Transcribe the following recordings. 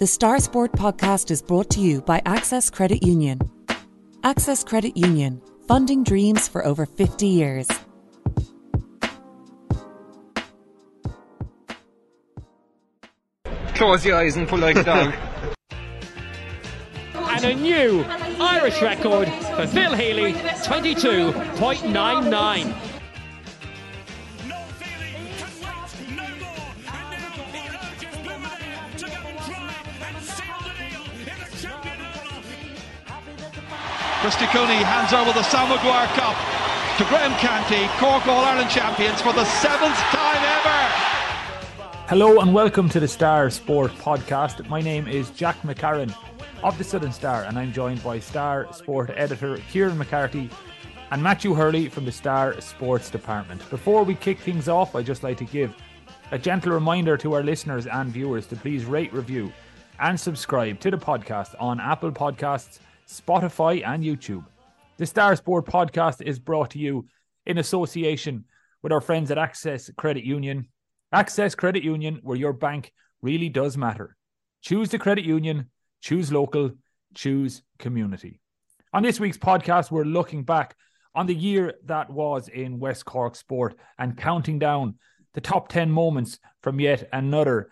The Star Sport podcast is brought to you by Access Credit Union. Access Credit Union, funding dreams for over 50 years. Close your eyes and pull like a dog. and a new Irish record for Phil Healy, 22.99. Christy hands over the Sam Maguire Cup to Graham Canty, Cork All Ireland champions for the seventh time ever. Hello and welcome to the Star Sport podcast. My name is Jack McCarran of the Southern Star, and I'm joined by Star Sport editor Kieran McCarthy and Matthew Hurley from the Star Sports department. Before we kick things off, I'd just like to give a gentle reminder to our listeners and viewers to please rate, review, and subscribe to the podcast on Apple Podcasts, Spotify, and YouTube. The Star Sport podcast is brought to you in association with our friends at Access Credit Union. Access Credit Union, where your bank really does matter. Choose the credit union, choose local, choose community. On this week's podcast, we're looking back on the year that was in West Cork sport and counting down the top 10 moments from yet another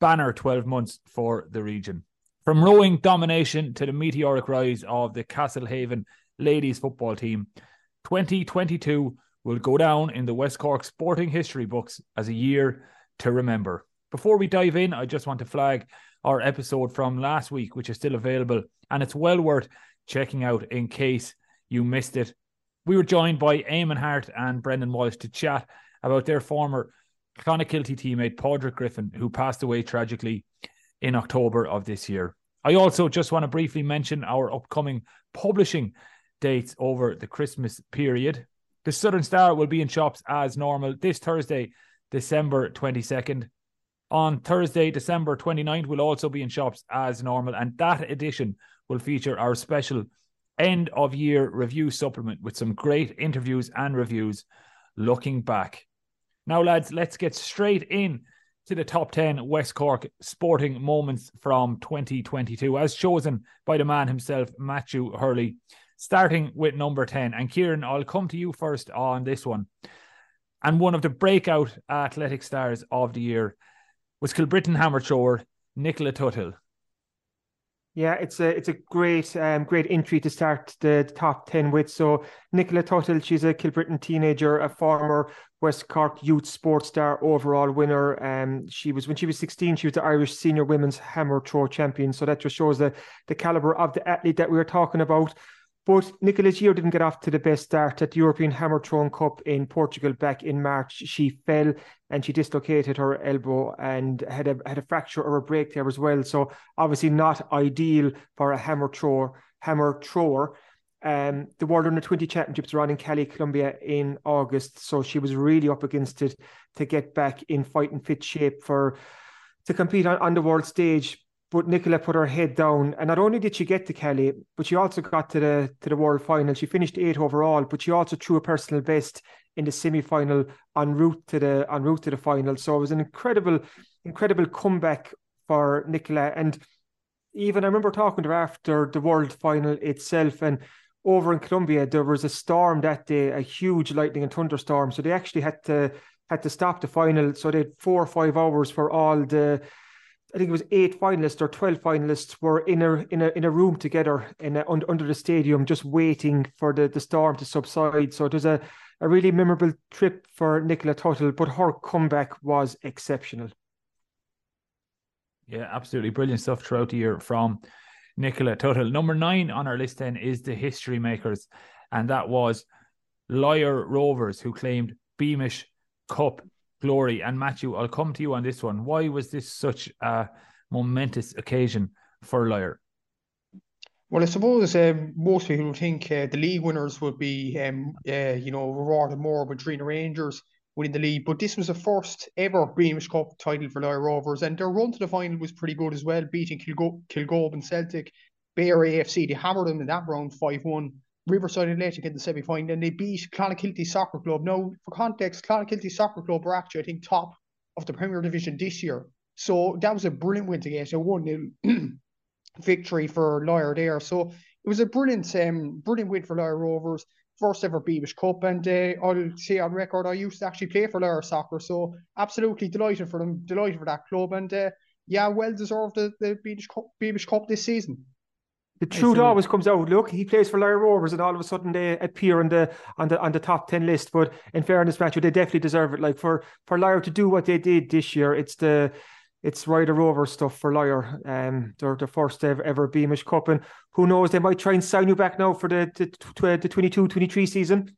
banner 12 months for the region. From rowing domination to the meteoric rise of the Castlehaven ladies football team, 2022 will go down in the West Cork sporting history books as a year to remember. Before we dive in, I just want to flag our episode from last week, which is still available, and it's well worth checking out in case you missed it. We were joined by Eamon Hart and Brendan Walsh to chat about their former Clonakilty teammate, Padraig Griffin, who passed away tragically in October of this year. I also just want to briefly mention our upcoming publishing dates over the Christmas period. The Southern Star will be in shops as normal this Thursday, December 22nd. On Thursday, December 29th, we'll also be in shops as normal, and that edition will feature our special end of year review supplement with some great interviews and reviews looking back. Now, lads, let's get straight in to the top 10 West Cork sporting moments from 2022, as chosen by the man himself, Matthew Hurley starting with number 10. And Kieran, I'll come to you first on this one. And one of the breakout athletic stars of the year was Kilbrittain hammer thrower Nicola Tuthill. Yeah, it's a it's a great um, great entry to start the, top ten with. So Nicola Tuthill, she's a Kilbrittain teenager, a former West Cork Youth Sports Star overall winner. Um, she was when she was sixteen, she was the Irish Senior Women's Hammer Throw champion. So that just shows the the caliber of the athlete that we were talking about. But Nicola Gio didn't get off to the best start at the European Hammer Throwing Cup in Portugal back in March. She fell and she dislocated her elbow and had a had a fracture or a break there as well. So obviously not ideal for a hammer thrower. Hammer thrower. Um, the World Under 20 Championships were on in Cali, Colombia in August. So she was really up against it to get back in fighting fit shape for to compete on, on the world stage but Nicola put her head down, and not only did she get to Cali, but she also got to the to the world final. She finished eighth overall, but she also threw a personal best in the semi final en route to the en route to the final. So it was an incredible, incredible comeback for Nicola. And even I remember talking to her after the world final itself, and over in Colombia there was a storm that day, a huge lightning and thunderstorm. So they actually had to had to stop the final. So they had four or five hours for all the I think it was eight finalists or twelve finalists were in a in a in a room together in a, under, the stadium, just waiting for the, the storm to subside. So it was a, a really memorable trip for Nicola Tuthill, but her comeback was exceptional. Yeah, absolutely brilliant stuff throughout the year from Nicola Tuthill. Number nine on our list then is the history makers, and that was Lyre Rovers, who claimed Beamish Cup glory. And Matthew, I'll come to you on this one. Why was this such a momentous occasion for Lyre? Well, I suppose uh, most people think uh, the league winners would be, um, uh, you know, rewarded more with Drinagh Rangers winning the league. But this was the first ever Beamish Cup title for Lyre Rovers, and their run to the final was pretty good as well, beating Kilgo- Kilgove and Celtic. Bear AFC, they hammered them in that round 5 1. Riverside Athletic in the semi final, and they beat Clonakilty Soccer Club. Now, for context, Clonakilty Soccer Club were actually, I think, top of the Premier Division this year. So that was a brilliant win to get a 1 0 victory for Lyre there. So it was a brilliant, um, brilliant win for Lyre Rovers. First ever Beamish Cup, and uh, I'll say on record, I used to actually play for Lyre Soccer, so absolutely delighted for them, delighted for that club, and uh, yeah, well deserved the, the Beamish Cup, Beamish Cup this season. The truth always comes out. Look, he plays for Lyre Rovers, and all of a sudden they appear on the on the on the top ten list. But in fairness, Matthew, they definitely deserve it. Like for for Lyre to do what they did this year, it's the it's Ryder Rover stuff for Lyre. Um, they're the first ever, ever Beamish Cup, and who knows, they might try and sign you back now for the the, the 22-23 season.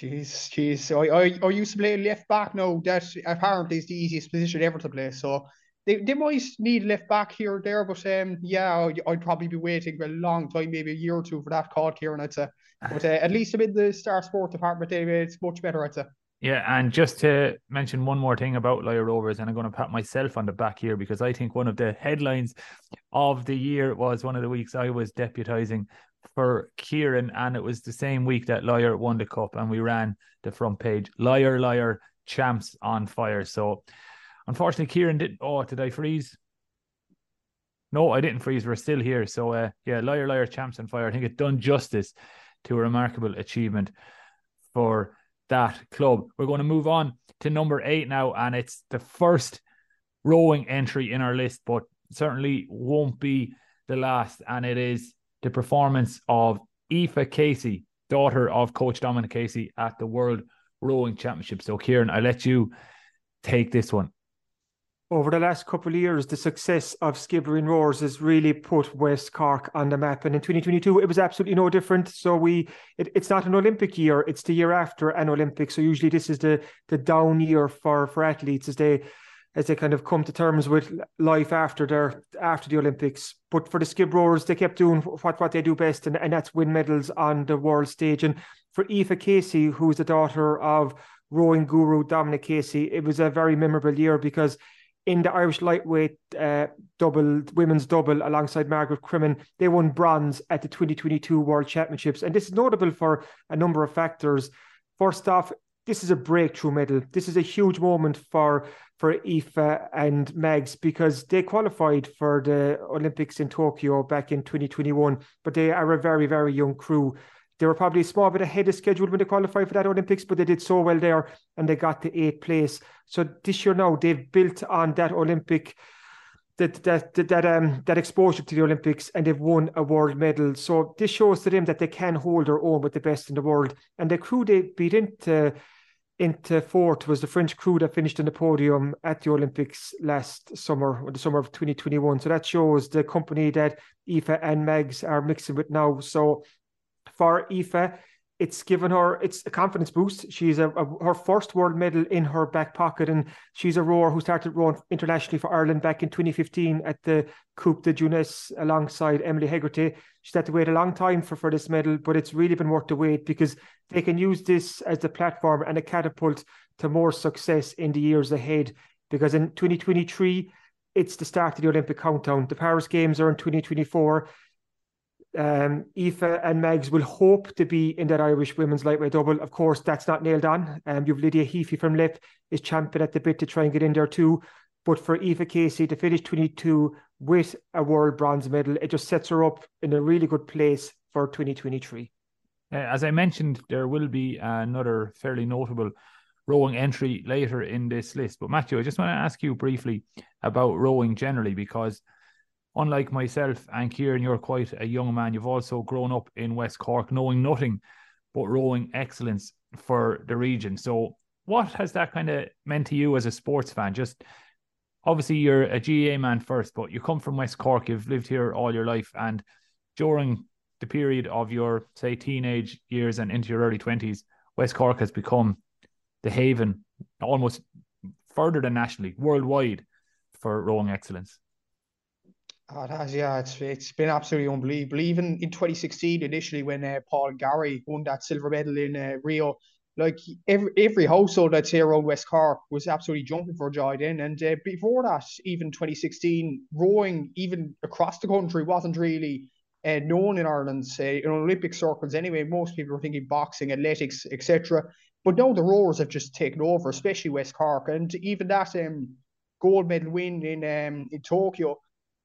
Jeez, jeez. I, I, I used to play left back now. That apparently is the easiest position ever to play. So they, they might need left back here or there, but um, yeah, I'd, probably be waiting a long time, maybe a year or two for that call, Kieran, I'd say. But uh, at least I'm in the Star Sport department, anyway, it's much better, I'd say. Yeah, and just to mention one more thing about Lyre Rovers, and I'm going to pat myself on the back here because I think one of the headlines of the year was one of the weeks I was deputising for Kieran, and it was the same week that Lyre won the cup, and we ran the front page Lyre, Lyre, champs on fire. So Unfortunately, Kieran didn't. Oh, did I freeze? No, I didn't freeze. We're still here. So, uh, yeah, Lyre, Lyre, champs and fire. I think it done justice to a remarkable achievement for that club. We're going to move on to number eight now, and it's the first rowing entry in our list, but certainly won't be the last. And it is the performance of Aoife Casey, daughter of Coach Dominic Casey at the World Rowing Championship. So, Kieran, I let you take this one over the last couple of years, the success of Skibbereen Roars has really put West Cork on the map. And in 2022, it was absolutely no different. So we, it, it's not an Olympic year; it's the year after an Olympic. So usually, this is the the down year for for athletes as they as they kind of come to terms with life after their after the Olympics. But for the Skib Roars, they kept doing what what they do best, and, and that's win medals on the world stage. And for Aoife Casey, who's the daughter of rowing guru Dominic Casey, it was a very memorable year because in the Irish lightweight uh, double, women's double, alongside Margaret Cremen. They won bronze at the 2022 World Championships. And this is notable for a number of factors. First off, this is a breakthrough medal. This is a huge moment for for Aoife and Megs because they qualified for the Olympics in Tokyo back in 2021, but they are a very, very young crew. They were probably a small bit ahead of schedule when they qualified for that Olympics, but they did so well there and they got the eighth place. So this year now they've built on that Olympic that that that, um that exposure to the Olympics and they've won a world medal. So this shows to them that they can hold their own with the best in the world. And the crew they beat into into fourth was the French crew that finished on the podium at the Olympics last summer, or the summer of 2021. So that shows the company that Aoife and Megs are mixing with now. So for Aoife. It's given her it's a confidence boost. She's a, a, her first world medal in her back pocket, and she's a rower who started rowing internationally for Ireland back in 2015 at the Coupe de Jeunesse alongside Emily Hegarty. She's had to wait a long time for, for this medal, but it's really been worth the wait because they can use this as the platform and a catapult to more success in the years ahead. Because in 2023, it's the start of the Olympic countdown. The Paris Games are in 2024 um, Aoife and Megs will hope to be in that Irish women's lightweight double. Of course, that's not nailed on. Um, you've Lydia Heaphy from Lip is champion at the bit to try and get in there too. But for Aoife Casey to finish 22 with a world bronze medal, it just sets her up in a really good place for 2023. Uh, as I mentioned, there will be another fairly notable rowing entry later in this list. But Matthew, I just want to ask you briefly about rowing generally because – unlike myself and Kieran, you're quite a young man. You've also grown up in West Cork, knowing nothing but rowing excellence for the region. So, what has that kind of meant to you as a sports fan? Just obviously, you're a GAA man first, but you come from West Cork. You've lived here all your life, and during the period of your say teenage years and into your early twenties, West Cork has become the haven, almost further than nationally, worldwide, for rowing excellence. Oh, it has, yeah. It's it's been absolutely unbelievable. Even in 2016, initially when uh, Paul Gary won that silver medal in uh, Rio, like every every household I'd say around West Cork was absolutely jumping for joy then. And uh, before that, even 2016, rowing even across the country wasn't really uh, known in Ireland, say in Olympic circles anyway. Most people were thinking boxing, athletics, etc. But now the rowers have just taken over, especially West Cork, and even that um gold medal win in um, in Tokyo,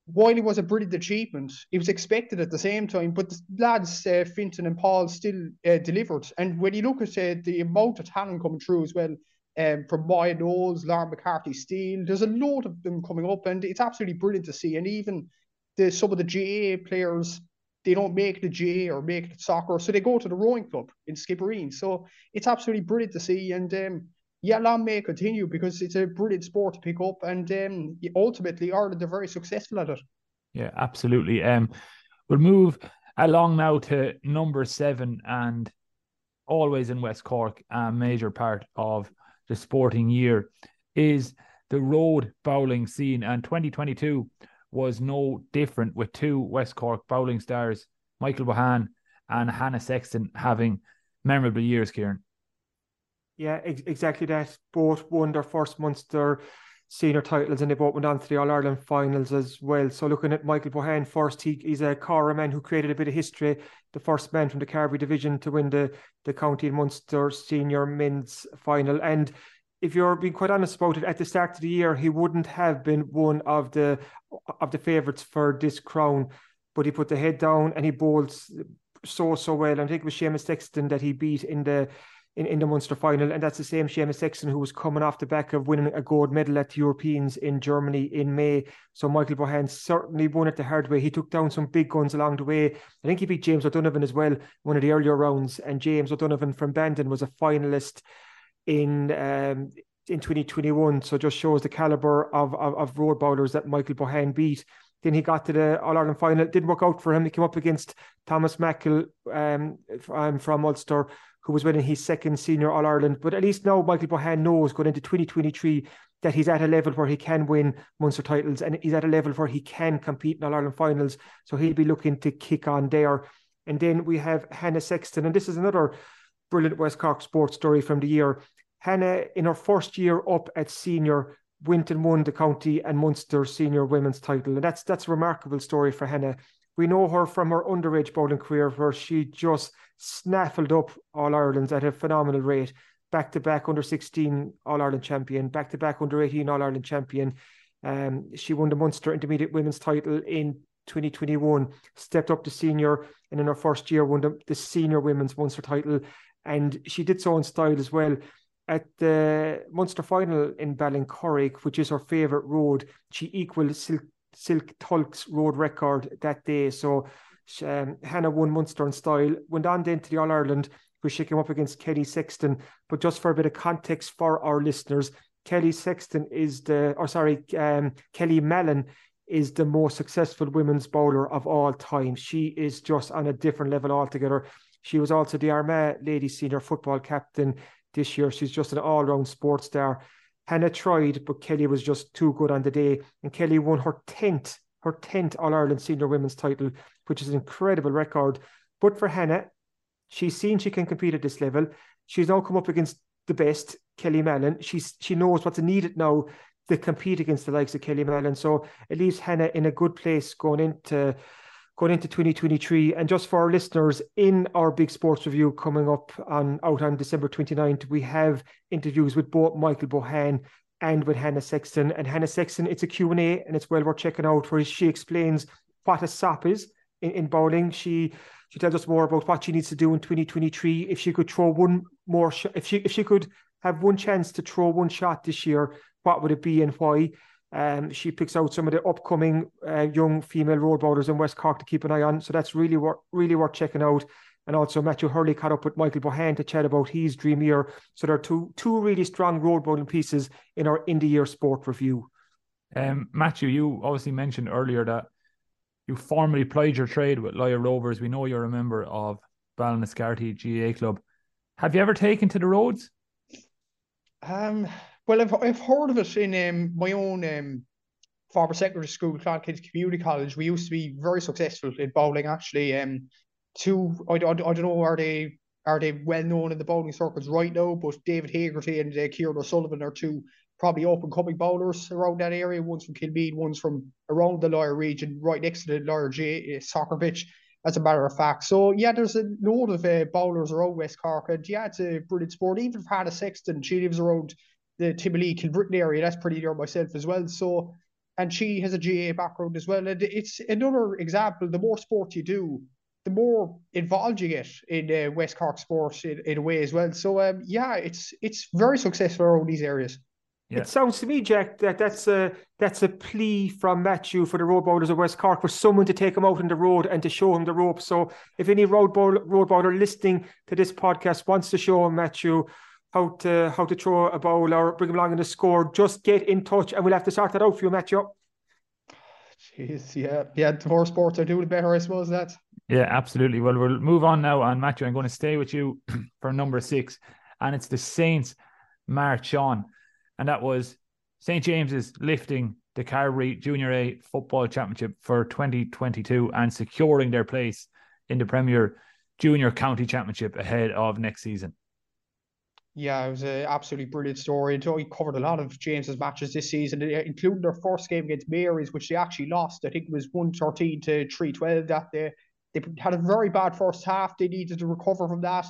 while it was a brilliant achievement, it was expected at the same time. But the lads, uh, Fintan and Paul, still uh, delivered. And when you look at uh, the amount of talent coming through as well, um, from Maya Knowles, Lauren McCarthy Steele, there's a lot of them coming up, and it's absolutely brilliant to see. And even the some of the GAA players, they don't make the GAA or make the soccer, so they go to the rowing club in Skibbereen. So it's absolutely brilliant to see. And um, yeah, long may continue because it's a brilliant sport to pick up, and um, ultimately Ireland are very successful at it. Yeah, absolutely. Um, we'll move along now to number seven, and always in West Cork, a major part of the sporting year is the road bowling scene, and 2022 was no different with two West Cork bowling stars, Michael Bohan and Hannah Sexton, having memorable years, Kieran. Yeah, ex- exactly that. Both won their first Munster senior titles and they both went on to the All Ireland finals as well. So looking at Michael Bohan first, he, he's a Cara man who created a bit of history, the first man from the Carbery division to win the, the County Munster senior men's final. And if you're being quite honest about it, at the start of the year, he wouldn't have been one of the of the favourites for this crown, but he put the head down and he bowled so so well. And I think it was Seamus Sexton that he beat in the in, in the Munster final, and that's the same Seamus Sexton who was coming off the back of winning a gold medal at the Europeans in Germany in May. So Michael Bohan certainly won it the hard way. He took down some big guns along the way. I think he beat James O'Donovan as well, one of the earlier rounds, and James O'Donovan from Bandon was a finalist in um, in 2021. So just shows the caliber of, of, of road bowlers that Michael Bohan beat. Then he got to the All Ireland final. It didn't work out for him. He came up against Thomas Mackle um, from Ulster, who was winning his second senior All Ireland. But at least now Michael Bohan knows going into 2023 that he's at a level where he can win Munster titles and he's at a level where he can compete in All Ireland finals. So he'll be looking to kick on there. And then we have Hannah Sexton, and this is another brilliant West Cork sports story from the year. Hannah, in her first year up at senior, went and won the county and Munster senior women's title. And that's that's a remarkable story for Hannah. We know her from her underage bowling career where she just snaffled up All Irelands at a phenomenal rate. Back to back under 16 All Ireland champion, back to back under 18 All Ireland champion. Um, she won the Munster Intermediate Women's title in 2021, stepped up to senior, and in her first year won the, the senior women's Munster title. And she did so in style as well. At the Munster final in Ballincorrig, which is her favourite road, she equalled Silk Silk Tulk's road record that day. So um, Hannah won Munster in style, went on then to the All Ireland, where she came up against Kelly Sexton. But just for a bit of context for our listeners, Kelly Sexton is the, or sorry, um, Kelly Mallon is the most successful women's bowler of all time. She is just on a different level altogether. She was also the Armagh ladies senior football captain this year. She's just an all round sports star. Hannah tried, but Kelly was just too good on the day. And Kelly won her 10th, her 10th All Ireland senior women's title, which is an incredible record. But for Hannah, she's seen she can compete at this level. She's now come up against the best, Kelly Mallon. She's she knows what's needed now to compete against the likes of Kelly Mallon. So it leaves Hannah in a good place going into going into 2023. And just for our listeners, in our big sports review coming up on out on December 29th, we have interviews with both Michael Bohan and with Hannah Sexton. And Hannah Sexton, it's a Q&A and it's well worth checking out where she explains what a SOP is in, in bowling. She she tells us more about what she needs to do in 2023. If she could throw one more shot, if she if she could have one chance to throw one shot this year, what would it be and why? Um, she picks out some of the upcoming uh, young female road bowlers in West Cork to keep an eye on. So that's really worth really worth checking out. And also Matthew Hurley caught up with Michael Bohan to chat about his dream year. So there are two two really strong road bowling pieces in our Indie Year Sport review. Um, Matthew, you obviously mentioned earlier that you formerly plied your trade with Lyre Rovers. We know you're a member of Ballinascarthy GAA Club. Have you ever taken to the roads? Um, well, I've, I've heard of it in um, my own um, former secondary school, Clonkids Community College. We used to be very successful in bowling, actually. Um, two, I, I, I don't know, are they are they well known in the bowling circles right now? But David Hagerty and uh, Kieran O'Sullivan are two probably up and coming bowlers around that area. One's from Kilmead, one's from around the Lower region, right next to the Lower J uh, soccer pitch. As a matter of fact, so yeah, there's a load of uh, bowlers around West Cork, and yeah, it's a brilliant sport. Even Hannah Sexton, she lives around the Timberley Kilbrittain area. That's pretty near myself as well. So, and she has a GAA background as well. And it's another example. The more sport you do, the more involved you get in uh, West Cork sports in, in a way as well. So, um, yeah, it's it's very successful around these areas. Yeah. It sounds to me, Jack, that that's a that's a plea from Matthew for the road bowlers of West Cork for someone to take him out on the road and to show him the ropes. So if any road bowler, road bowler listening to this podcast wants to show him Matthew how to how to throw a bowl or bring him along in the score, just get in touch and we'll have to start that out for you, Matthew. Jeez, yeah, yeah. The more sports are doing better, I suppose. That. Yeah, absolutely. Well, we'll move on now. And Matthew, I'm going to stay with you for number six, and it's the Saints march on and that was St. James's lifting the Carbery Junior A Football Championship for 2022 and securing their place in the Premier Junior County Championship ahead of next season. Yeah, it was an absolutely brilliant story. We covered a lot of James's matches this season, including their first game against Mary's, which they actually lost. I think it was 113 to 312 that day. They had a very bad first half. They needed to recover from that.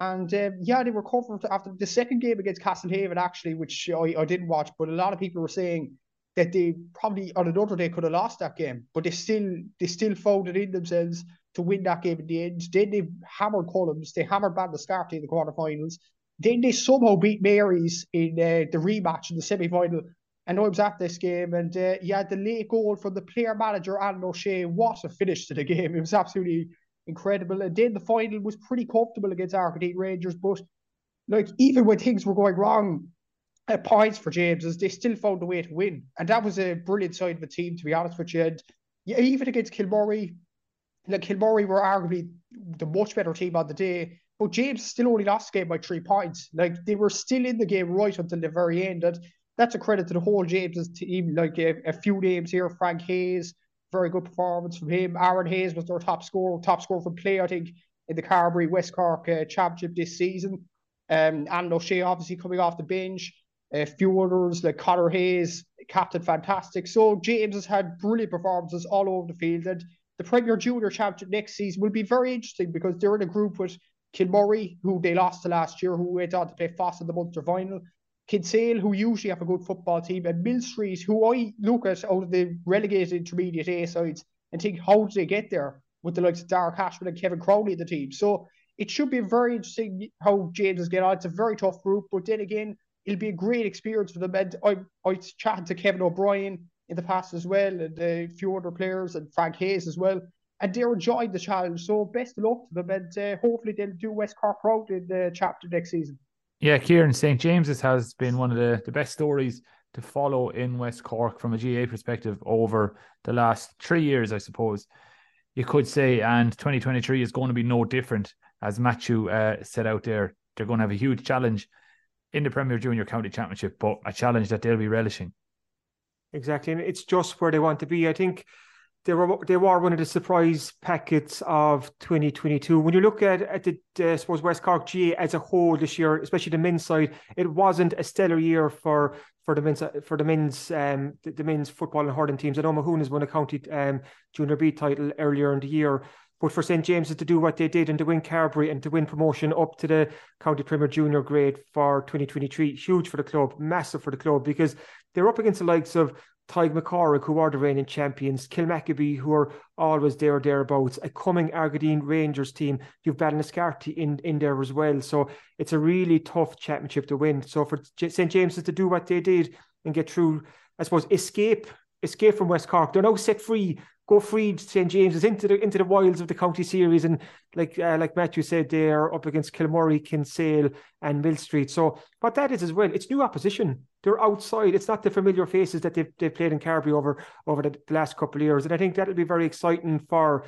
And um, yeah, they recovered after the second game against Castlehaven, actually, which I, I didn't watch, but a lot of people were saying that they probably on another day could have lost that game, but they still they still found it in themselves to win that game in the end. Then they hammered Cullums, they hammered Ballinascarthy in the quarterfinals. Then they somehow beat Mary's in uh, the rematch in the semi final. And I was at this game, and uh, had the late goal from the player manager Alan O'Shea. What a finish to the game! It was absolutely incredible. And then the final was pretty comfortable against Argideen Rangers, but like even when things were going wrong at points for James, they still found a way to win. And that was a brilliant side of the team, to be honest with you. And yeah, even against Kilmurry, like Kilmurry were arguably the much better team on the day, but James still only lost the game by three points. Like they were still in the game right until the very end. And that's a credit to the whole James's team. Like a, a few names here, Frank Hayes, very good performance from him. Aaron Hayes was their top scorer, top scorer from play, I think, in the Carbery West Cork uh, Championship this season. Um, and O'Shea obviously coming off the bench. A few others like Connor Hayes, captain fantastic. So James has had brilliant performances all over the field. And the Premier Junior Championship next season will be very interesting because they're in a group with Kilmurry, who they lost to last year, who went on to play Foss in the Munster final. Kinsale, who usually have a good football team, and Millstreet, who I look at out of the relegated intermediate A sides and think, how did they get there with the likes of Dark Ashman and Kevin Crowley in the team? So it should be very interesting how James is getting on. It's a very tough group, but then again, it'll be a great experience for them. And I, I chatted to Kevin O'Brien in the past as well, and a few other players, and Frank Hayes as well. And they're enjoying the challenge. So best of luck to them, and uh, hopefully they'll do West Cork proud in the chapter next season. Yeah, Kieran St. James's has been one of the, the best stories to follow in West Cork from a GAA perspective over the last three years, I suppose you could say. And 2023 is going to be no different, as Matthew uh, said out there. They're going to have a huge challenge in the Premier Junior County Championship, but a challenge that they'll be relishing. Exactly, and it's just where they want to be. I think they were they were one of the surprise packets of 2022. When you look at at the uh, I suppose West Cork GAA as a whole this year, especially the men's side, it wasn't a stellar year for for the men's for the men's um the, the men's football and hurling teams. I know Mahoon has won a county um junior B title earlier in the year. But for St James's to do what they did and to win Carbery and to win promotion up to the County Premier Junior grade for 2023, huge for the club, massive for the club because they're up against the likes of Tadhg MacCarthaigh, who are the reigning champions, Kilmacabea, who are always there or thereabouts, a coming Argideen Rangers team. You've Ballinascarthy in, in there as well. So it's a really tough championship to win. So for St. James's to do what they did and get through, I suppose, escape escape from West Cork. They're now set free go free St James's into the into the wilds of the county series, and like uh, like Matthew said, they are up against Kilmurry, Kinsale, and Mill Street. So what that is as well, it's new opposition. They're outside. It's not the familiar faces that they've they've played in Carbery over over the last couple of years, and I think that'll be very exciting for.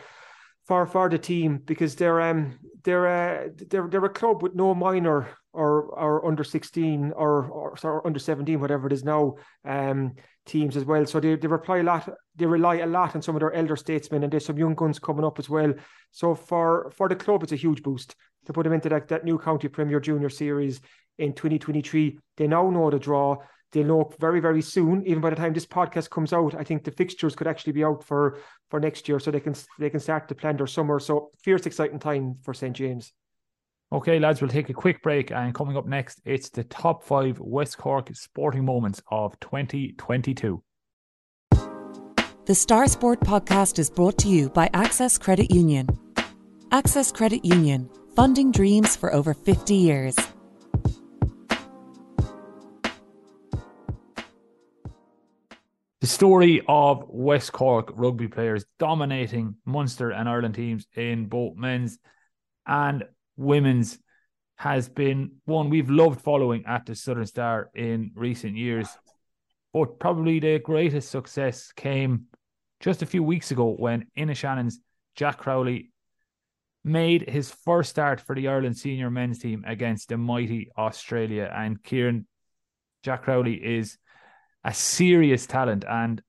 For, for the team because they're um they're uh, they're they're a club with no minor or or under 16 or or sorry, under 17 whatever it is now um teams as well. So they, they rely a lot they rely a lot on some of their elder statesmen and there's some young guns coming up as well. So for for the club it's a huge boost to put them into that, that new county premier junior series in 2023. They now know the draw. They'll know very, very soon. Even by the time this podcast comes out, I think the fixtures could actually be out for for next year, so they can they can start to plan their summer. So fierce, exciting time for St James. Okay, lads, we'll take a quick break. And coming up next, it's the top five West Cork sporting moments of 2022. The Star Sport podcast is brought to you by Access Credit Union. Access Credit Union, funding dreams for over 50 years. The story of West Cork rugby players dominating Munster and Ireland teams in both men's and women's has been one we've loved following at the Southern Star in recent years. But probably the greatest success came just a few weeks ago when Inishannon's Jack Crowley made his first start for the Ireland senior men's team against the mighty Australia. And Kieran, Jack Crowley is a serious talent. And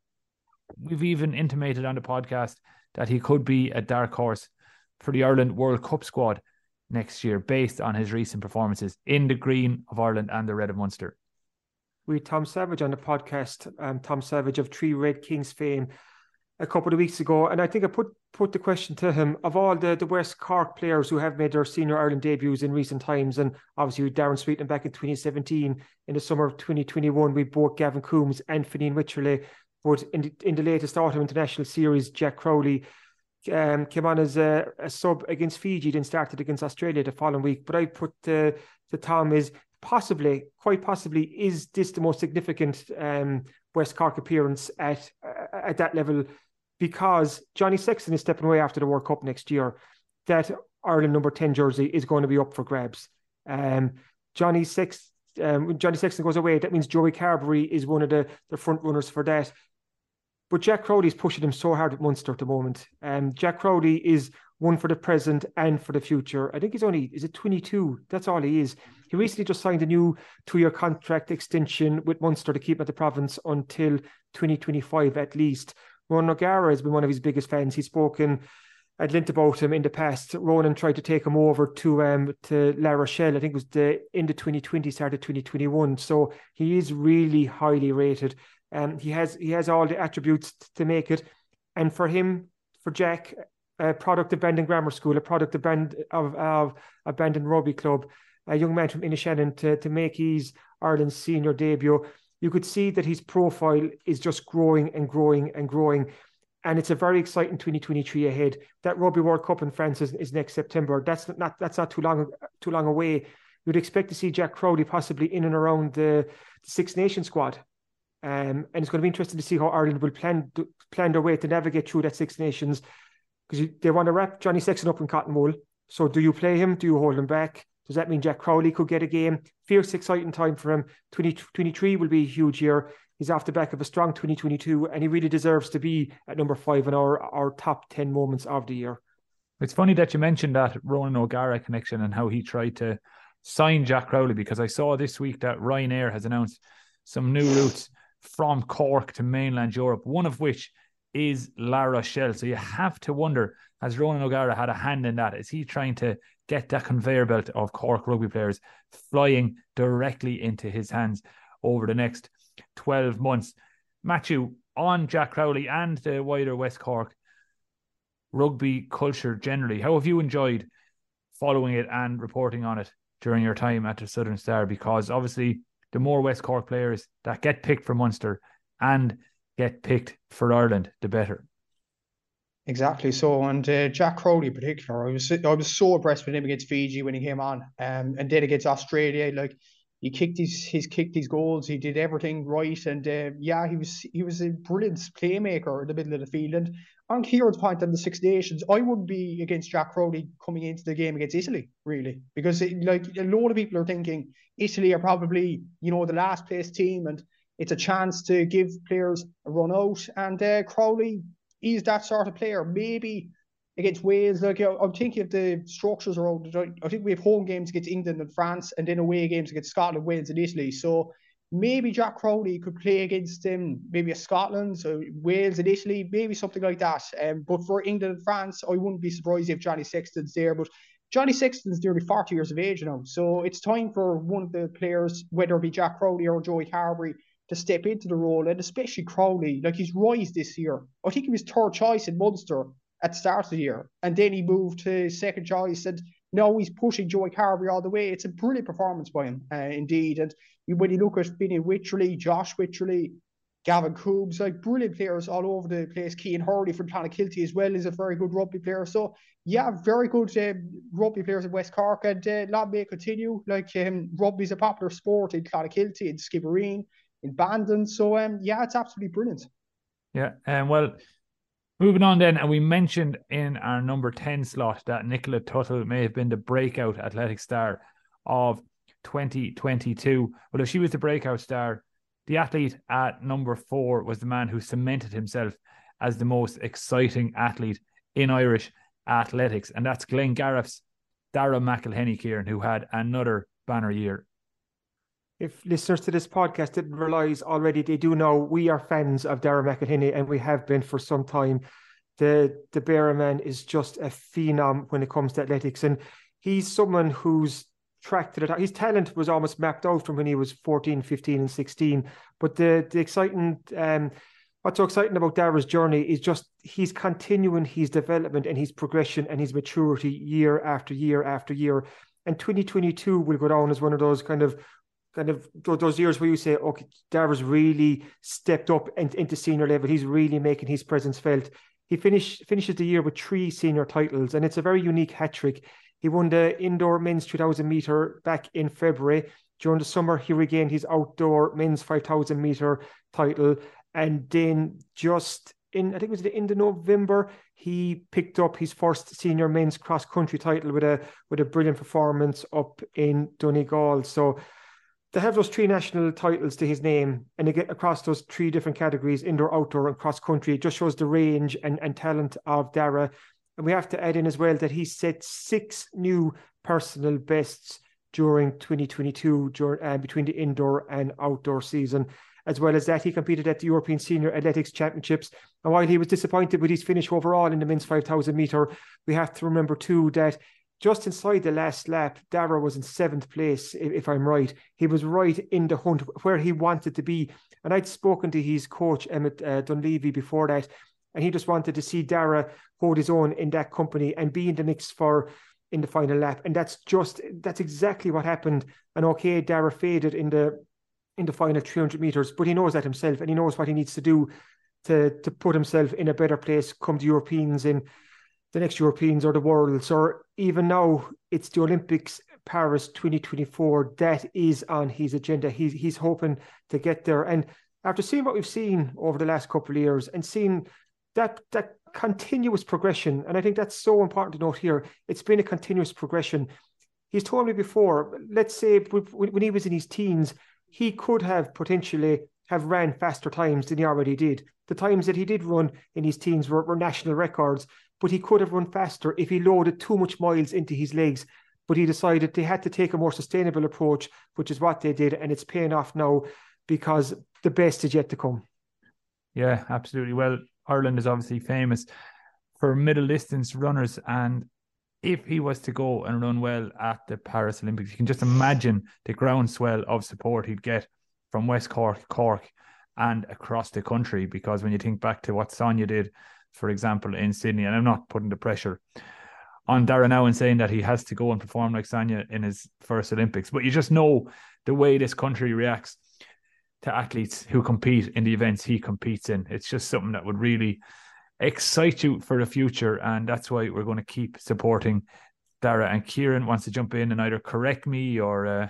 we've even intimated on the podcast that he could be a dark horse for the Ireland World Cup squad next year based on his recent performances in the green of Ireland and the red of Munster. We Tom Savage on the podcast, um, Tom Savage of Three Red Kings fame, a couple of weeks ago, and I think I put put the question to him of all the, the West Cork players who have made their senior Ireland debuts in recent times, and obviously Darren Sweetnam back in 2017, in the summer of 2021, we both Gavin Coombs and Fineen Wycherley, but in the, in the latest autumn international series, Jack Crowley um, came on as a, a, sub against Fiji, then started against Australia the following week. But I put uh, to Tom is possibly, quite possibly, is this the most significant um, West Cork appearance at at that level? Because Johnny Sexton is stepping away after the World Cup next year. That Ireland number ten jersey is going to be up for grabs. Um, Johnny Sexton. Um, Johnny Sexton goes away. That means Joey Carbery is one of the, the front runners for that. But Jack Crowley is pushing him so hard at Munster at the moment. Um, Jack Crowley is one for the present and for the future. I think he's only is it 22. That's all he is. He recently just signed a new two-year contract extension with Munster to keep him at the province until 2025 at least. Ron O'Gara has been one of his biggest fans. He's spoken at length about him in the past. Ronan tried to take him over to um to La Rochelle. I think it was the end of 2020, started 2021. So he is really highly rated. Um, he has he has all the attributes to make it, and for him, for Jack, a product of Bandon Grammar School, a product of Band of of a Bandon Rugby Club, a young man from Inishannon to to make his Ireland's senior debut. You could see that his profile is just growing and growing and growing. And it's a very exciting 2023 ahead. That Rugby World Cup in France is, is next September. That's not that's not too long too long away. You'd expect to see Jack Crowley possibly in and around the, the Six Nation squad um, and it's going to be interesting to see how Ireland will plan plan their way to navigate through that Six Nations because they want to wrap Johnny Sexton up in cotton wool. So do you play him? Do you hold him back? Does that mean Jack Crowley could get a game? Fierce, exciting time for him. 2023 will be a huge year. He's off the back of a strong 2022, and he really deserves to be at number five in our, our top 10 moments of the year. It's funny that you mentioned that Ronan O'Gara connection and how he tried to sign Jack Crowley because I saw this week that Ryanair has announced some new routes from Cork to mainland Europe, one of which is La Rochelle. So you have to wonder, has Ronan O'Gara had a hand in that? Is he trying to get that conveyor belt of Cork rugby players flying directly into his hands over the next 12 months? Matthew, on Jack Crowley and the wider West Cork rugby culture generally, how have you enjoyed following it and reporting on it during your time at the Southern Star? Because obviously the more West Cork players that get picked for Munster and get picked for Ireland, the better. Exactly. So, and uh, Jack Crowley in particular, I was I was so impressed with him against Fiji when he came on, um, and then against Australia, like he kicked his he's kicked his goals, he did everything right, and uh, yeah, he was he was a brilliant playmaker in the middle of the field. And on Kieran's point on the Six Nations, I wouldn't be against Jack Crowley coming into the game against Italy, really, because it, like a lot of people are thinking Italy are probably you know the last place team, and it's a chance to give players a run out. And uh, Crowley is that sort of player. Maybe against Wales, like I'm thinking of the structures around. I think we have home games against England and France, and then away games against Scotland, Wales, and Italy. So maybe Jack Crowley could play against um, maybe a Scotland, so Wales and Italy, maybe something like that. Um, but for England and France, I wouldn't be surprised if Johnny Sexton's there. But Johnny Sexton's nearly 40 years of age now, so it's time for one of the players, whether it be Jack Crowley or Joey Carbery, to step into the role, and especially Crowley, like he's rise this year. I think he was third choice in Munster at the start of the year, and then he moved to second choice, and now he's pushing Joey Carbery all the way. It's a brilliant performance by him, uh, indeed. And when you look at Vinny Wycherley, Josh Wycherley, Gavin Coombs, like brilliant players all over the place. Keane Hurley from Clonakilty as well is a very good rugby player. So yeah, very good um, rugby players in West Cork, and uh, long may continue. Like um, rugby is a popular sport in Clonakilty, in Skibbereen, in Bandon. So um, yeah, it's absolutely brilliant. Yeah, and um, well, moving on then, and we mentioned in our number ten slot that Nicola Tuthill may have been the breakout athletic star of 2022. Well, if she was the breakout star, the athlete at number four was the man who cemented himself as the most exciting athlete in Irish athletics, and that's Glengarriff's Darragh McElhinney Kieran, who had another banner year. If listeners to this podcast didn't realise already, they do know we are fans of Darragh McElhinney, and we have been for some time. The the Bear man is just a phenom when it comes to athletics, and he's someone who's track to the His talent was almost mapped out from when he was 14, 15, and 16. But the the exciting um what's so exciting about Darragh's journey is just he's continuing his development and his progression and his maturity year after year after year. And 2022 will go down as one of those kind of kind of those years where you say, okay, Darragh's really stepped up into senior level. He's really making his presence felt. He finish, finishes the year with three senior titles, and it's a very unique hat trick. He won the indoor men's 2000 meter back in February. During the summer, he regained his outdoor men's 5000 meter title. And then just in, I think it was the end of November, he picked up his first senior men's cross country title with a with a brilliant performance up in Donegal. So to have those three national titles to his name and to get across those three different categories, indoor, outdoor, and cross country, it just shows the range and, and talent of Darragh. And we have to add in as well that he set six new personal bests during 2022 during, uh, between the indoor and outdoor season. As well as that, he competed at the European Senior Athletics Championships. And while he was disappointed with his finish overall in the men's 5,000 metre, we have to remember too that just inside the last lap, Darragh was in seventh place, if, if, I'm right. He was right in the hunt where he wanted to be. And I'd spoken to his coach, Emmett uh, Dunleavy, before that, and he just wanted to see Darragh hold his own in that company and be in the mix for in the final lap. And that's just that's exactly what happened. And okay, Darragh faded in the in the final 300 meters, but he knows that himself, and he knows what he needs to do to to put himself in a better place come the Europeans in the next Europeans or the Worlds, or even now it's the Olympics Paris 2024. That is on his agenda. He's he's hoping to get there. And after seeing what we've seen over the last couple of years and seeing that that continuous progression, and I think that's so important to note here. It's been a continuous progression. He's told me before. Let's say when he was in his teens, he could have potentially have ran faster times than he already did. The times that he did run in his teens were, were national records, but he could have run faster if he loaded too much miles into his legs. But he decided they had to take a more sustainable approach, which is what they did, and it's paying off now because the best is yet to come. Yeah, absolutely. Well, Ireland is obviously famous for middle distance runners. And if he was to go and run well at the Paris Olympics, you can just imagine the groundswell of support he'd get from West Cork, Cork, and across the country. Because when you think back to what Sonia did, for example, in Sydney, and I'm not putting the pressure on Darragh now and saying that he has to go and perform like Sonia in his first Olympics, but you just know the way this country reacts to athletes who compete in the events he competes in. It's just something that would really excite you for the future. And that's why we're going to keep supporting Darragh. And Kieran wants to jump in and either correct me or. Uh...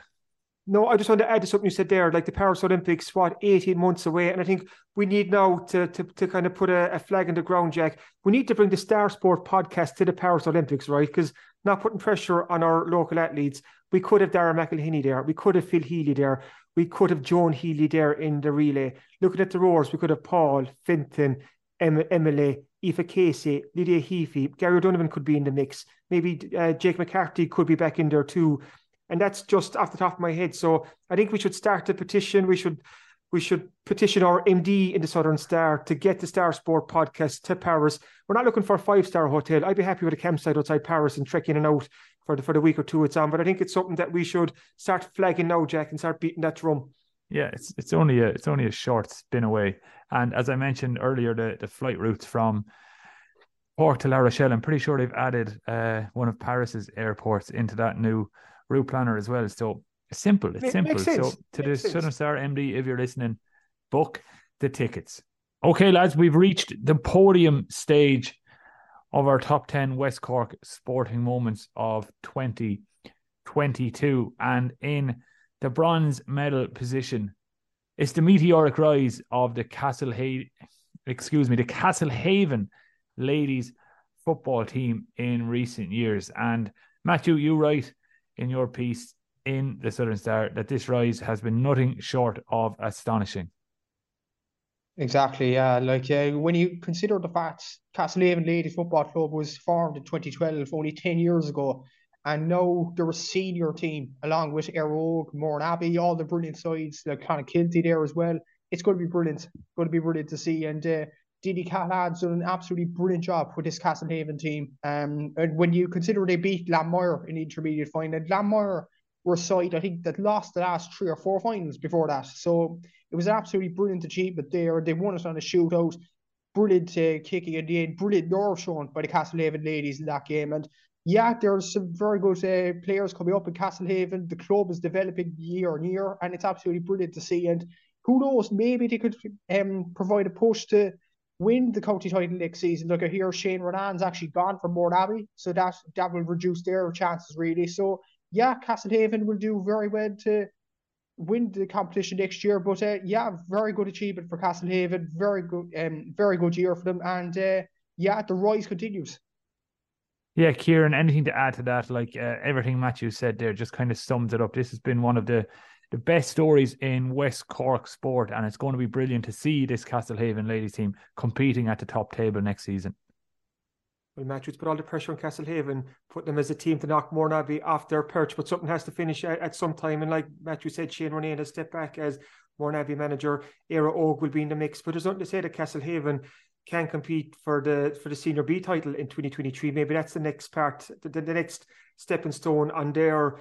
No, I just want to add to something you said there. Like the Paris Olympics, what, 18 months away. And I think we need now to, to, to kind of put a, a flag in the ground, Jack. We need to bring the Star Sport podcast to the Paris Olympics, right? Because not putting pressure on our local athletes. We could have Darragh McElhinney there. We could have Phil Healy there. We could have Joan Healy there in the relay. Looking at the roars, we could have Paul, Fintan, em- Emily, Aoife Casey, Lydia Heaphy, Gary Donovan could be in the mix. Maybe uh, Jake McCarthy could be back in there too. And that's just off the top of my head. So I think we should start the petition. We should we should petition our MD in the Southern Star to get the Star Sport podcast to Paris. We're not looking for a five star hotel. I'd be happy with a campsite outside Paris and trek in and out for the for the week or two it's on. But I think it's something that we should start flagging now, Jack, and start beating that drum. Yeah, it's it's only a it's only a short spin away, and as I mentioned earlier, the the flight routes from Cork to La Rochelle. I'm pretty sure they've added uh, one of Paris's airports into that new route planner as well. So simple. It's Ma- simple. So to the. Southern Star MD, if you're listening, book the tickets. Okay, lads, we've reached the podium stage of our top 10 West Cork sporting moments of 2022. And in the bronze medal position, it's the meteoric rise of the Castle excuse me, the Castlehaven ladies football team in recent years. And Matthew, you write in your piece in the Southern Star that this rise has been nothing short of astonishing. Exactly, yeah. Like uh, when you consider the fact Castlehaven Ladies Football Club was formed in 2012, only 10 years ago, and now they're a senior team along with Éire Óg, Moran Abbey, all the brilliant sides, kind of Kilty there as well. It's going to be brilliant. Going to be brilliant to see. And uh, Didi Callahan's done an absolutely brilliant job with this Castlehaven team. Um, and when you consider they beat Glanmire in the intermediate final, Glanmire were a side I think that lost the last three or four finals before that. So it was an absolutely brilliant achievement there. They won it on a shootout. Brilliant uh, kicking in the end, brilliant nerve shown by the Castlehaven ladies in that game. And yeah, there's some very good uh, players coming up in Castlehaven. The club is developing year on year, and it's absolutely brilliant to see. And who knows, maybe they could um, provide a push to win the county title next season. Look, I hear Shane Ronayne's actually gone from Mourneabbey, so that that will reduce their chances really. So yeah, Castlehaven will do very well to win the competition next year. But uh, yeah, very good achievement for Castlehaven. Very good, um, very good year for them. And uh, yeah, the rise continues. Yeah, Kieran, anything to add to that? Like uh, everything Matthew said there just kind of sums it up. This has been one of the the best stories in West Cork sport, and it's going to be brilliant to see this Castlehaven ladies team competing at the top table next season. Well, Matthews put all the pressure on Castlehaven, put them as a team to knock Mourneabbey off their perch, but something has to finish at, at some time. And like Matthew said, Shane Ronayne has stepped back as Mourneabbey manager. Éire Óg will be in the mix, but there's nothing to say that Castlehaven can compete for the for the senior B title in 2023. Maybe that's the next part, the, the next stepping stone on their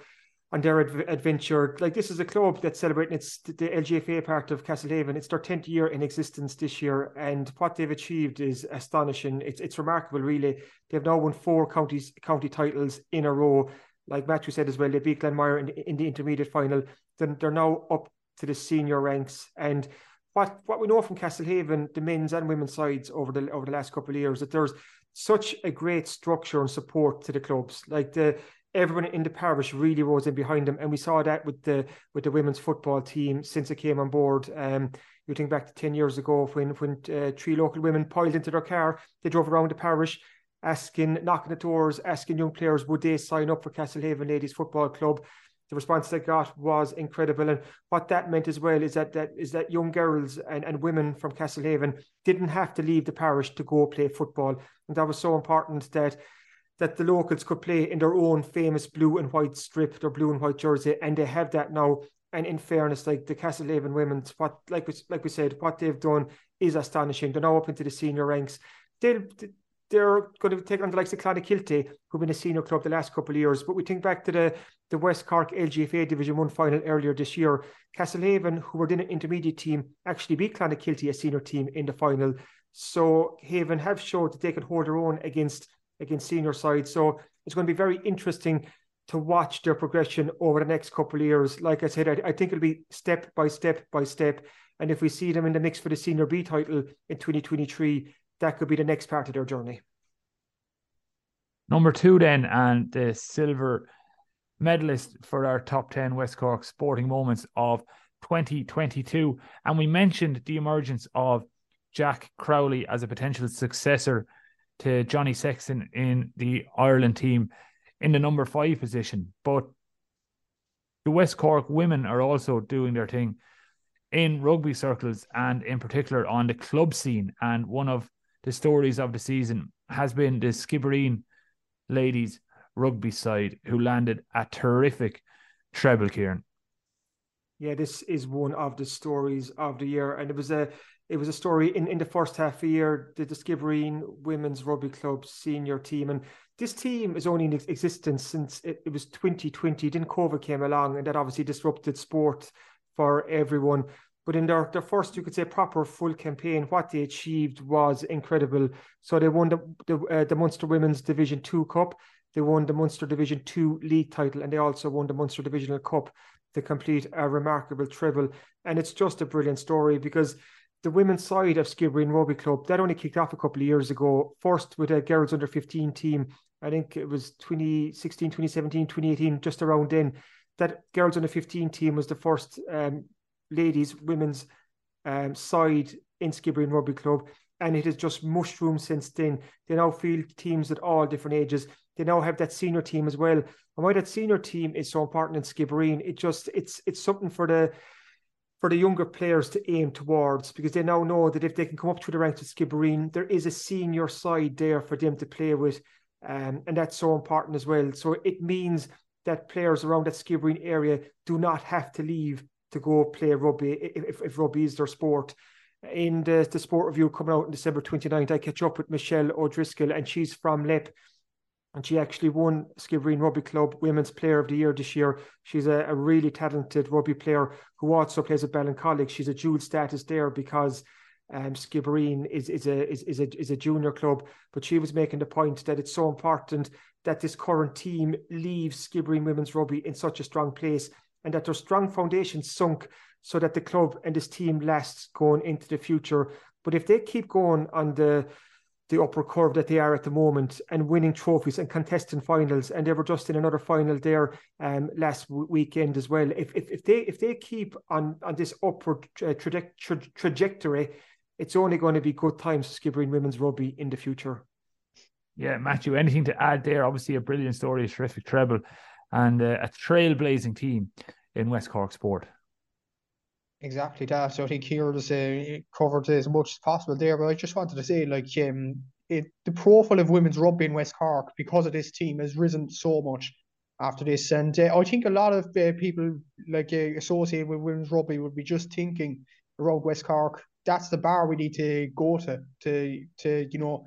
on their adv- adventure. Like this is a club that's celebrating its the LGFA part of Castlehaven. It's their 10th year in existence this year, and what they've achieved is astonishing. It's it's remarkable, really. They've now won four counties county titles in a row. Like Matthew said as well, they beat Glanmire in, in the intermediate final. Then they're now up to the senior ranks. And what what we know from Castlehaven, the men's and women's sides over the over the last couple of years, that there's such a great structure and support to the clubs. Like the everyone in the parish really rose in behind them, and we saw that with the with the women's football team since it came on board. Um, you think back to ten years ago when when uh, three local women piled into their car, they drove around the parish, asking, knocking at doors, asking young players would they sign up for Castlehaven Ladies Football Club. The response they got was incredible, and what that meant as well is that that is that young girls and, and women from Castlehaven didn't have to leave the parish to go play football, and that was so important that that the locals could play in their own famous blue and white strip, their blue and white jersey, and they have that now. And in fairness, like the Castlehaven women's, what like we like we said, what they've done is astonishing. They're now up into the senior ranks. They'll they're going to take on the likes of Clonakilty, who've been a senior club the last couple of years. But we think back to the the West Cork LGFA Division One final earlier this year. Castlehaven, who were in an intermediate team, actually beat Clonakilty, a senior team, in the final. So Haven have showed that they can hold their own against against senior sides. So it's going to be very interesting to watch their progression over the next couple of years. Like I said, I, I think it'll be step by step by step. And if we see them in the mix for the senior B title in 2023, that could be the next part of their journey. Number two, then, and the silver medalist for our top 10 West Cork sporting moments of 2022. And we mentioned the emergence of Jack Crowley as a potential successor to Johnny Sexton in the Ireland team in the number five position. But the West Cork women are also doing their thing in rugby circles and in particular on the club scene. And one of the stories of the season has been the Skibbereen ladies rugby side who landed a terrific treble, Kieran. Yeah, this is one of the stories of the year, and it was a it was a story in, in the first half the year. The, Skibbereen Women's Rugby Club senior team, and this team is only in existence since it, it was 2020. Then COVID came along, and that obviously disrupted sport for everyone. But in their, their first, you could say, proper full campaign, what they achieved was incredible. So they won the the, uh, the Munster Women's Division Two Cup, they won the Munster Division Two League title, and they also won the Munster Divisional Cup to complete a remarkable treble. And it's just a brilliant story because the women's side of Skibbereen Rugby Club that only kicked off a couple of years ago. First with a girls under 15 team, I think it was 2016, 2017, 2018, just around then. That girls under 15 team was the first um, ladies, women's um, side in Skibbereen Rugby Club. And it has just mushroomed since then. They now field teams at all different ages. They now have that senior team as well. And why that senior team is so important in Skibbereen, it just it's it's something for the for the younger players to aim towards because they now know that if they can come up through the ranks of Skibbereen, there is a senior side there for them to play with. Um, and that's so important as well. So it means that players around that Skibbereen area do not have to leave to go play rugby if, if rugby is their sport. In the, the sport review coming out on December 29th, I catch up with Michelle O'Driscoll, and she's from Leap. And she actually won Skibbereen Rugby Club Women's Player of the Year this year. She's a, a really talented rugby player who also plays at Ballincollig. She's a dual status there because um, Skibbereen is is a is, is a is a junior club, but she was making the point that it's so important that this current team leaves Skibbereen women's rugby in such a strong place and that their strong foundation sunk so that the club and this team lasts going into the future. But if they keep going on the the upper curve that they are at the moment and winning trophies and contesting finals, and they were just in another final there um, last w- weekend as well. If, if if they if they keep on on this upward tra- tra- tra- trajectory, it's only going to be good times for Skibbereen women's rugby in the future. Yeah, Matthew, anything to add there? Obviously, a brilliant story, a terrific treble, and uh, a trailblazing team in West Cork sport. Exactly that. So I think was uh, covered as much as possible there. But I just wanted to say, like, um, it the profile of women's rugby in West Cork because of this team has risen so much after this, and uh, I think a lot of uh, people like uh, associated with women's rugby would be just thinking around West Cork. That's the bar we need to go to to to you know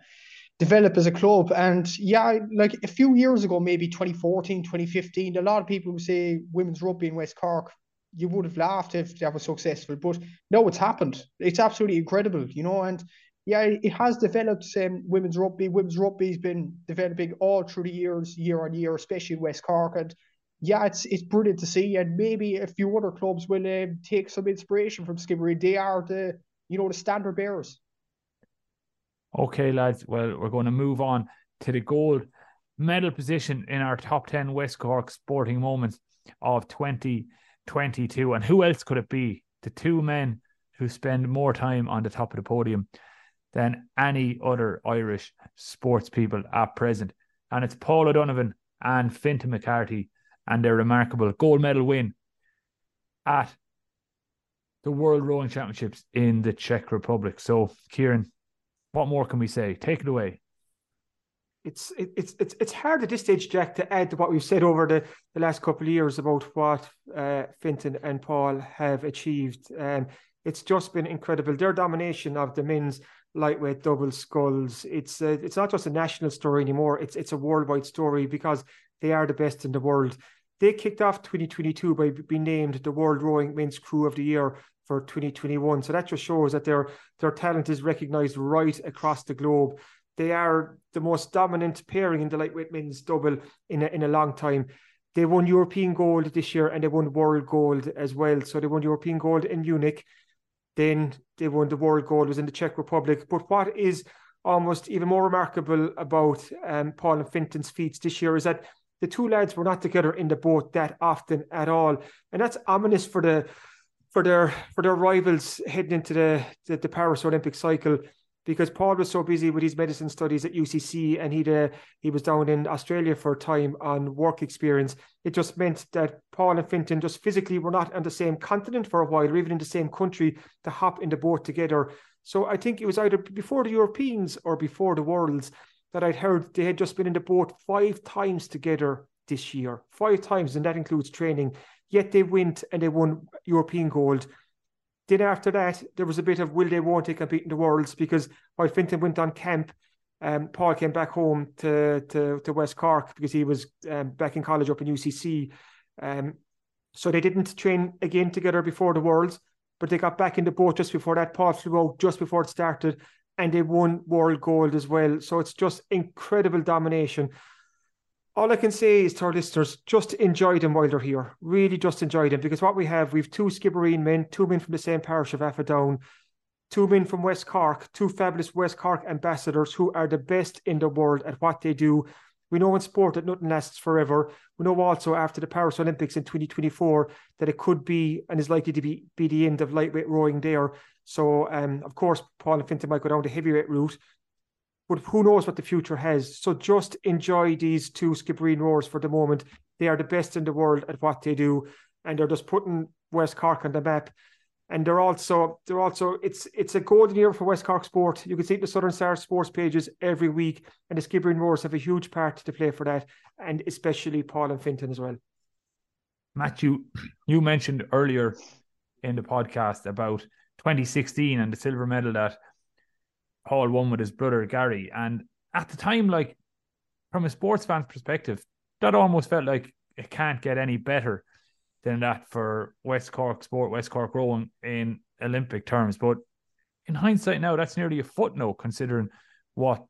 develop as a club. And yeah, like a few years ago, maybe 2014, 2015, a lot of people would say women's rugby in West Cork you would have laughed if that was successful. But no, it's happened. It's absolutely incredible, you know. And yeah, it has developed um, women's rugby. Women's rugby's been developing all through the years, year on year, especially in West Cork. And yeah, it's it's brilliant to see. And maybe a few other clubs will um, take some inspiration from Skibbereen. They are the you know the standard bearers. Okay, lads. Well, we're going to move on to the gold medal position in our top 10 West Cork sporting moments of 2022. And who else could it be? The two men who spend more time on the top of the podium than any other Irish sports people at present. And it's Paul O'Donovan and Fintan McCarthy and their remarkable gold medal win at the World Rowing Championships in the Czech Republic. So, Kieran, what more can we say? Take it away. It's it, it's it's it's hard at this stage, Jack, to add to what we've said over the, the last couple of years about what uh, Fintan and Paul have achieved. Um, it's just been incredible. Their domination of the men's lightweight double sculls. It's uh, it's not just a national story anymore. It's it's a worldwide story because they are the best in the world. They kicked off 2022 by being named the World Rowing Men's Crew of the Year for 2021. So that just shows that their their talent is recognised right across the globe. They are the most dominant pairing in the lightweight men's double in a, in a long time. They won European gold this year and they won world gold as well. So they won European gold in Munich. Then they won the world gold was in the Czech Republic. But what is almost even more remarkable about um, Paul and Fintan's feats this year is that the two lads were not together in the boat that often at all, and that's ominous for the for their for their rivals heading into the the, the Paris Olympic cycle because Paul was so busy with his medicine studies at UCC and he uh, he was down in Australia for a time on work experience. It just meant that Paul and Fintan just physically were not on the same continent for a while, or even in the same country to hop in the boat together. So I think it was either before the Europeans or before the Worlds that I'd heard they had just been in the boat five times together this year, five times, and that includes training. Yet they went and they won European gold. Then after that, there was a bit of will they, won't they compete in the Worlds because while Fintan went on camp, um, Paul came back home to, to, to West Cork because he was um, back in college up in UCC. Um, so they didn't train again together before the Worlds. but they got back in the boat just before that. Paul flew out just before it started, and they won world gold as well. So it's just incredible domination. All I can say is to our listeners, just enjoy them while they're here. Really, just enjoy them because what we have, we've two Skibbereen men, two men from the same parish of Aughadown, two men from West Cork, two fabulous West Cork ambassadors who are the best in the world at what they do. We know in sport that nothing lasts forever. We know also after the Paris Olympics in 2024 that it could be and is likely to be, be the end of lightweight rowing there. So, um, of course, Paul and Fintan might go down the heavyweight route, but who knows what the future has. So just enjoy these two Skibbereen rowers for the moment. They are the best in the world at what they do, and they're just putting West Cork on the map and they're also they're also it's it's a golden year for West Cork sport. You can see the Southern Star sports pages every week, and the Skibbereen Roars have a huge part to play for that, and especially Paul and Fintan as well. Matthew, you mentioned earlier in the podcast about 2016 and the silver medal that Paul won with his brother Gary, and at the time, like from a sports fan's perspective, that almost felt like it can't get any better than that for West Cork sport, West Cork rowing in Olympic terms. But in hindsight now, that's nearly a footnote considering what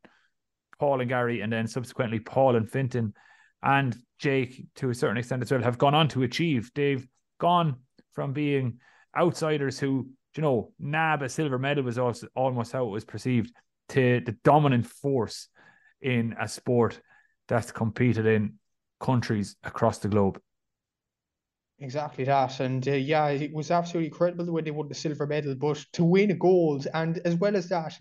Paul and Gary and then subsequently Paul and Fintan and Jake to a certain extent as well have gone on to achieve. They've gone from being outsiders who, you know, nab a silver medal was also almost how it was perceived to the dominant force in a sport that's competed in countries across the globe. Exactly that, and uh, yeah, it was absolutely incredible the way they won the silver medal. But to win a gold, and as well as that,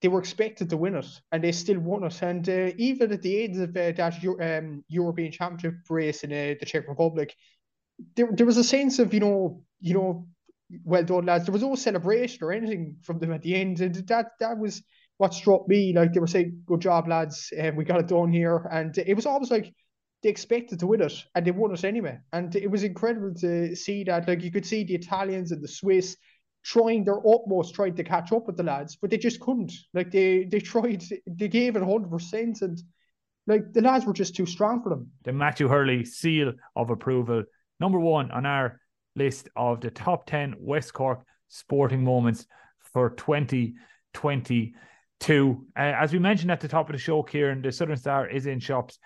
they were expected to win it, and they still won it. And uh, even at the end of uh, that um, European Championship race in uh, the Czech Republic, there there was a sense of you know you know well done lads. There was no celebration or anything from them at the end, and that that was what struck me. Like they were saying, "Good job, lads, and we got it done here." And it was almost like they expected to win it and they won it anyway. And it was incredible to see that. Like you could see the Italians and the Swiss trying their utmost, trying to catch up with the lads, but they just couldn't. Like they they tried, they gave it hundred percent, and like the lads were just too strong for them. The Matthew Hurley seal of approval, number one on our list of the top ten West Cork sporting moments for twenty twenty two. Uh, as we mentioned at the top of the show, Kieran, the Southern Star is in shops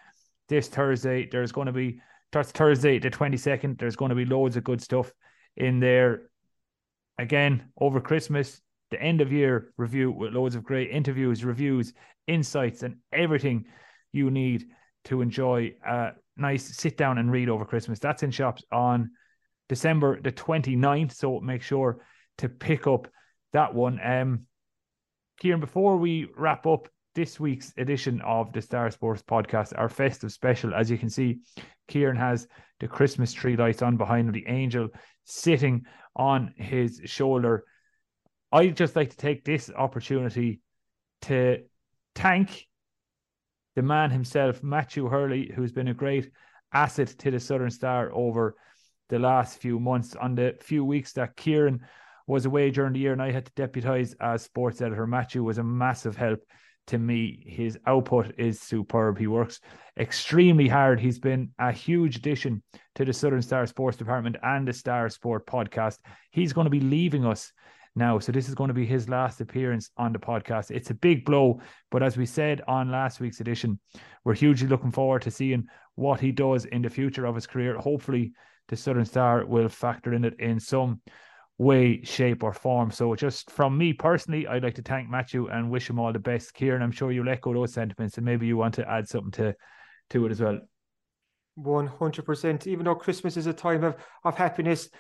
this Thursday. There's going to be that's Thursday the 22nd. There's going to be loads of good stuff in there. Again, over Christmas, the end of year review with loads of great interviews, reviews, insights, and everything you need to enjoy a nice sit down and read over Christmas. That's in shops on December the 29th. So make sure to pick up that one. Um, Kieran, before we wrap up, this week's edition of the Star Sports podcast, our festive special. As you can see, Kieran has the Christmas tree lights on behind him, the angel sitting on his shoulder. I'd just like to take this opportunity to thank the man himself, Matthew Hurley, who's been a great asset to the Southern Star over the last few months. On the few weeks that Kieran was away during the year and I had to deputise as sports editor, Matthew was a massive help to me, his output is superb. He works extremely hard. He's been a huge addition to the Southern Star Sports Department and the Star Sport podcast. He's going to be leaving us now. So this is going to be his last appearance on the podcast. It's a big blow, but as we said on last week's edition, we're hugely looking forward to seeing what he does in the future of his career. Hopefully, the Southern Star will factor in it in some way, shape, or form. So, just from me personally, I'd like to thank Matthew and wish him all the best. Kieran, I'm sure you'll echo those sentiments, and maybe you want to add something to to it as well. One hundred percent. Even though Christmas is a time of of happiness,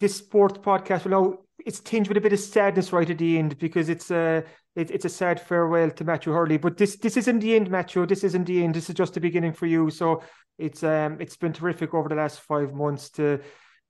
this sports podcast will know oh, it's tinged with a bit of sadness right at the end because it's a it, it's a sad farewell to Matthew Hurley. But this this isn't the end, Matthew. This isn't the end. This is just the beginning for you. So it's um it's been terrific over the last five months to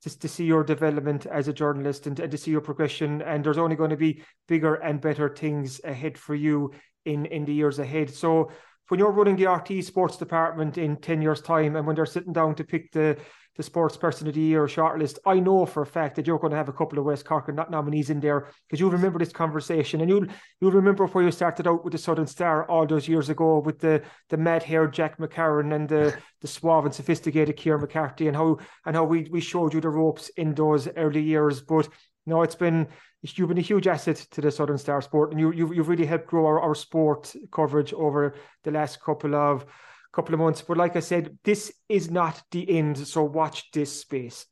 just to see your development as a journalist and, and to see your progression. And there's only going to be bigger and better things ahead for you in in the years ahead. So when you're running the RTÉ sports department in 10 years time and when they're sitting down to pick the the sports person of the year shortlist, I know for a fact that you're going to have a couple of West Cork nominees in there because you'll remember this conversation and you'll you'll remember where you started out with the Southern Star all those years ago with the the mad haired Jack McCarron and the the suave and sophisticated Kieran McCarthy and how and how we we showed you the ropes in those early years. But No, it's been you've been a huge asset to the Southern Star Sport, and you you've, you've really helped grow our, our sport coverage over the last couple of couple of months. But like I said, this is not the end. So watch this space.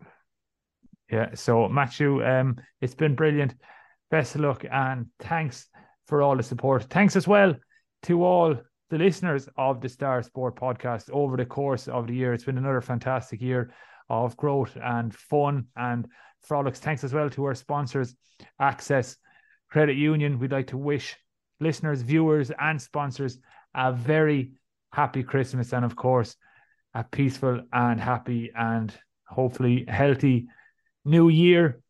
Yeah. So Matthew, um, it's been brilliant. Best of luck and thanks for all the support. Thanks as well to all the listeners of the Star Sport podcast over the course of the year. It's been another fantastic year of growth and fun and frolics. Thanks as well to our sponsors, Access Credit Union. We'd like to wish listeners, viewers, and sponsors a very happy Christmas and, of course, a peaceful and happy and hopefully healthy new year.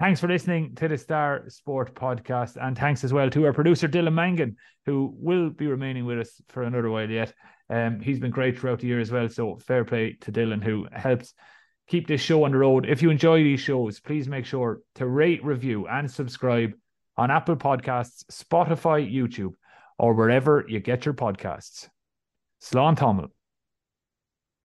Thanks for listening to the Star Sport podcast. And thanks as well to our producer, Dylan Mangan, who will be remaining with us for another while yet. Um, he's been great throughout the year as well. So fair play to Dylan, who helps keep this show on the road. If you enjoy these shows, please make sure to rate, review, and subscribe on Apple Podcasts, Spotify, YouTube, or wherever you get your podcasts. Slantammel.